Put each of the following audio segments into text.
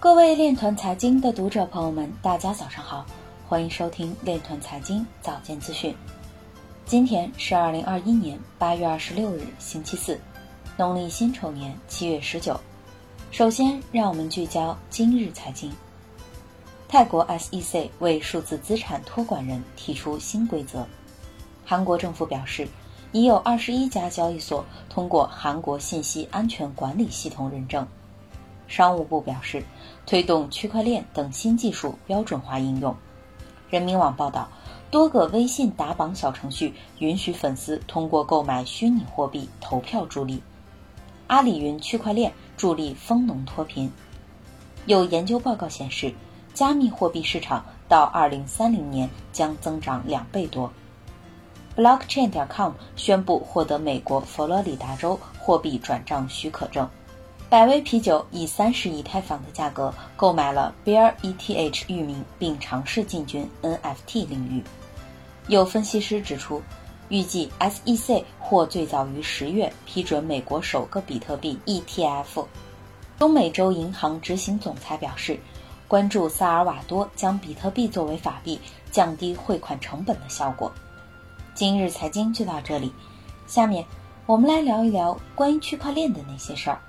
各位链团财经的读者朋友们，大家早上好，欢迎收听链团财经早间资讯。今天是二零二一年八月二十六日，星期四，农历辛丑年七月十九。首先，让我们聚焦今日财经。泰国 SEC 为数字资产托管人提出新规则。韩国政府表示，已有二十一家交易所通过韩国信息安全管理系统认证。商务部表示，推动区块链等新技术标准化应用。人民网报道，多个微信打榜小程序允许粉丝通过购买虚拟货币投票助力。阿里云区块链助力蜂农脱贫。有研究报告显示。加密货币市场到二零三零年将增长两倍多。Blockchain.com 宣布获得美国佛罗里达州货币转账许可证。百威啤酒以三十以太坊的价格购买了 Bear ETH 域名，并尝试进军 NFT 领域。有分析师指出，预计 SEC 或最早于十月批准美国首个比特币 ETF。中美洲银行执行总裁表示。关注萨尔瓦多将比特币作为法币，降低汇款成本的效果。今日财经就到这里，下面我们来聊一聊关于区块链的那些事儿。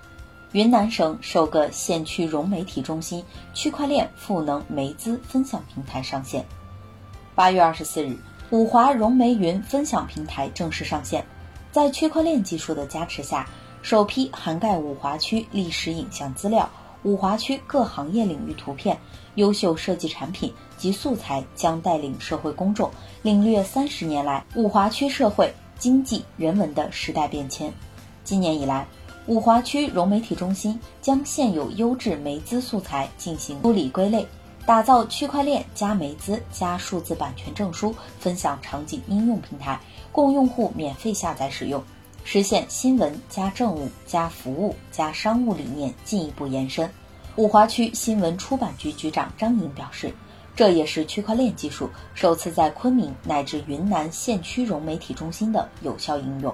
云南省首个县区融媒体中心区块链赋能媒资分享平台上线。八月二十四日，五华融媒云分享平台正式上线，在区块链技术的加持下，首批涵盖五华区历史影像资料。五华区各行业领域图片、优秀设计产品及素材将带领社会公众领略三十年来五华区社会、经济、人文的时代变迁。今年以来，五华区融媒体中心将现有优质媒资素材进行梳理归类，打造区块链加媒资加数字版权证书分享场景应用平台，供用户免费下载使用。实现新闻加政务加服务加商务理念进一步延伸。五华区新闻出版局局长张颖表示，这也是区块链技术首次在昆明乃至云南县区融媒体中心的有效应用。